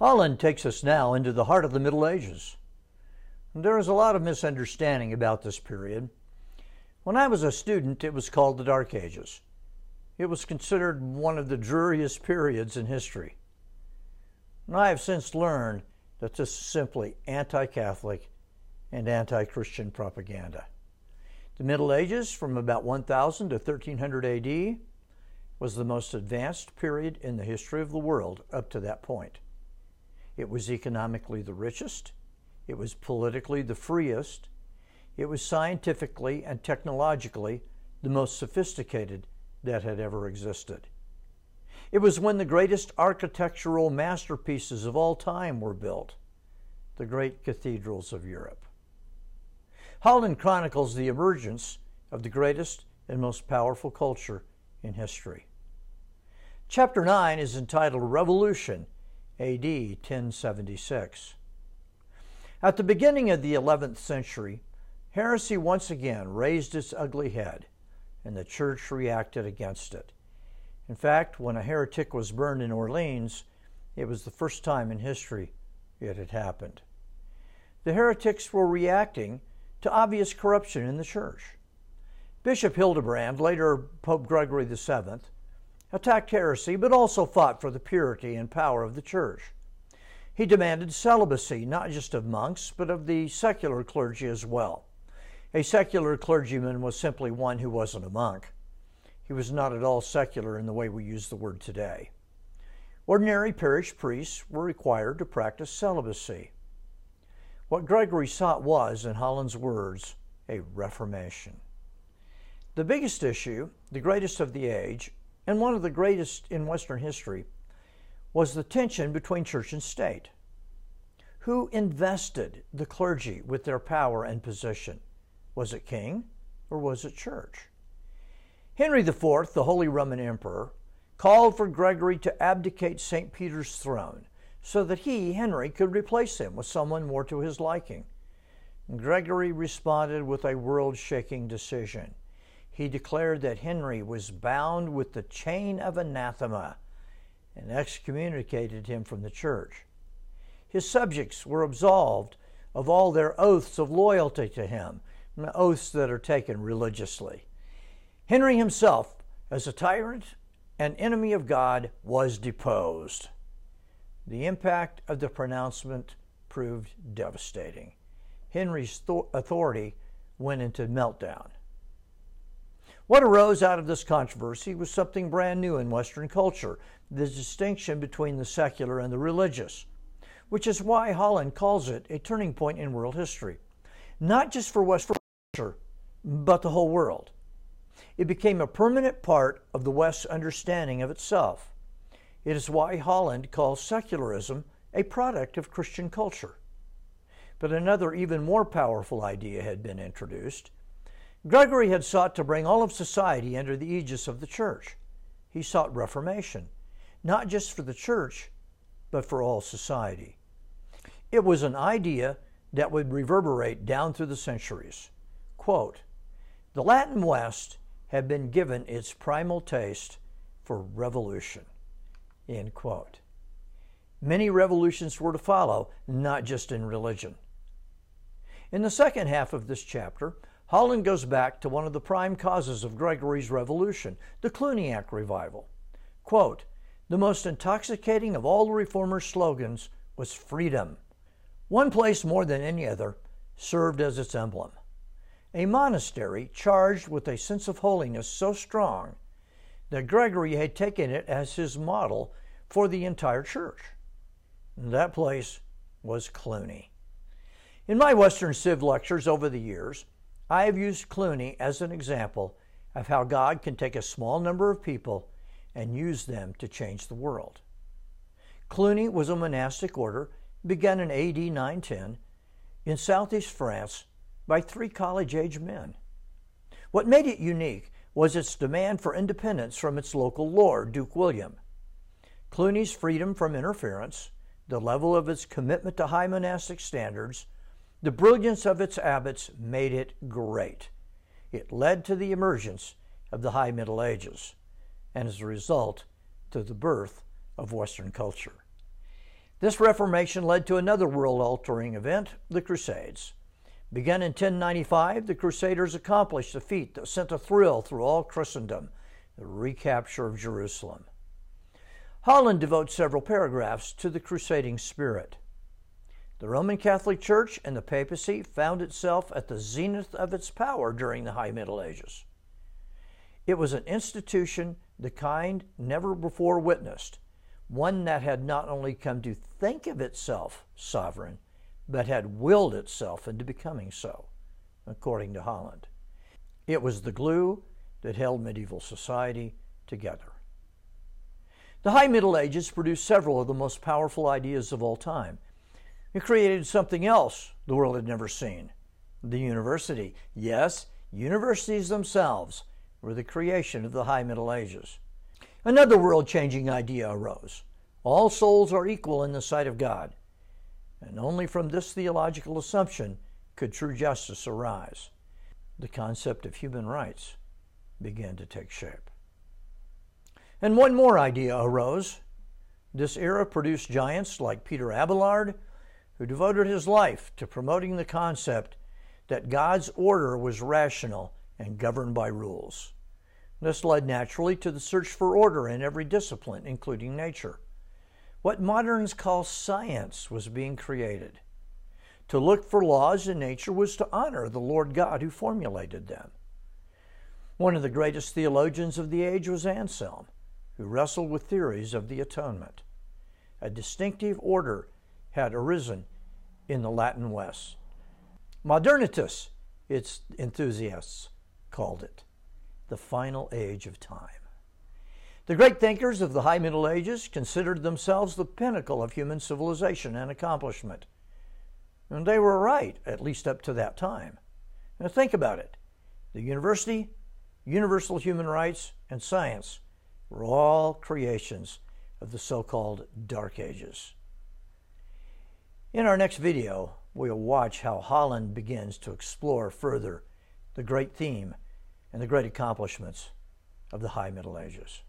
Holland takes us now into the heart of the Middle Ages. There is a lot of misunderstanding about this period. When I was a student, it was called the Dark Ages. It was considered one of the dreariest periods in history. And I have since learned that this is simply anti Catholic and anti Christian propaganda. The Middle Ages, from about 1000 to 1300 AD, was the most advanced period in the history of the world up to that point. It was economically the richest, it was politically the freest, it was scientifically and technologically the most sophisticated that had ever existed. It was when the greatest architectural masterpieces of all time were built, the great cathedrals of Europe. Holland chronicles the emergence of the greatest and most powerful culture in history. Chapter 9 is entitled Revolution, AD 1076. At the beginning of the 11th century, heresy once again raised its ugly head, and the church reacted against it. In fact, when a heretic was burned in Orleans, it was the first time in history it had happened. The heretics were reacting to obvious corruption in the church. Bishop Hildebrand, later Pope Gregory VII, attacked heresy but also fought for the purity and power of the church. He demanded celibacy, not just of monks, but of the secular clergy as well. A secular clergyman was simply one who wasn't a monk. He was not at all secular in the way we use the word today. Ordinary parish priests were required to practice celibacy. What Gregory sought was, in Holland's words, a reformation. The biggest issue, the greatest of the age, and one of the greatest in Western history, was the tension between church and state. Who invested the clergy with their power and position? Was it king or was it church? Henry IV, the Holy Roman Emperor, called for Gregory to abdicate St. Peter's throne so that he, Henry, could replace him with someone more to his liking. Gregory responded with a world shaking decision. He declared that Henry was bound with the chain of anathema and excommunicated him from the church. His subjects were absolved of all their oaths of loyalty to him, oaths that are taken religiously. Henry himself, as a tyrant and enemy of God, was deposed. The impact of the pronouncement proved devastating. Henry's authority went into meltdown. What arose out of this controversy was something brand new in Western culture the distinction between the secular and the religious, which is why Holland calls it a turning point in world history, not just for Western culture, but the whole world. It became a permanent part of the West's understanding of itself. It is why Holland calls secularism a product of Christian culture. But another, even more powerful idea had been introduced. Gregory had sought to bring all of society under the aegis of the church. He sought reformation, not just for the church, but for all society. It was an idea that would reverberate down through the centuries. Quote, the Latin West had been given its primal taste for revolution. End quote. Many revolutions were to follow, not just in religion. In the second half of this chapter, Holland goes back to one of the prime causes of Gregory's revolution, the Cluniac revival. Quote, the most intoxicating of all the reformers' slogans was freedom. One place more than any other served as its emblem. A monastery charged with a sense of holiness so strong that Gregory had taken it as his model for the entire church. And That place was Cluny. In my Western Civ lectures over the years, I have used Cluny as an example of how God can take a small number of people and use them to change the world. Cluny was a monastic order begun in AD 910 in southeast France by three college age men. What made it unique was its demand for independence from its local lord, Duke William. Cluny's freedom from interference, the level of its commitment to high monastic standards, the brilliance of its abbots made it great. It led to the emergence of the High Middle Ages, and as a result, to the birth of Western culture. This Reformation led to another world altering event, the Crusades. Begun in 1095, the Crusaders accomplished a feat that sent a thrill through all Christendom the recapture of Jerusalem. Holland devotes several paragraphs to the crusading spirit. The Roman Catholic Church and the papacy found itself at the zenith of its power during the High Middle Ages. It was an institution the kind never before witnessed, one that had not only come to think of itself sovereign, but had willed itself into becoming so, according to Holland. It was the glue that held medieval society together. The High Middle Ages produced several of the most powerful ideas of all time. It created something else the world had never seen the university. Yes, universities themselves were the creation of the High Middle Ages. Another world changing idea arose all souls are equal in the sight of God. And only from this theological assumption could true justice arise. The concept of human rights began to take shape. And one more idea arose. This era produced giants like Peter Abelard, who devoted his life to promoting the concept that God's order was rational and governed by rules. This led naturally to the search for order in every discipline, including nature. What moderns call science was being created. To look for laws in nature was to honor the Lord God who formulated them. One of the greatest theologians of the age was Anselm, who wrestled with theories of the atonement. A distinctive order had arisen in the Latin West. Modernitas, its enthusiasts called it, the final age of time. The great thinkers of the High Middle Ages considered themselves the pinnacle of human civilization and accomplishment. And they were right, at least up to that time. Now think about it. The university, universal human rights, and science were all creations of the so called Dark Ages. In our next video, we'll watch how Holland begins to explore further the great theme and the great accomplishments of the High Middle Ages.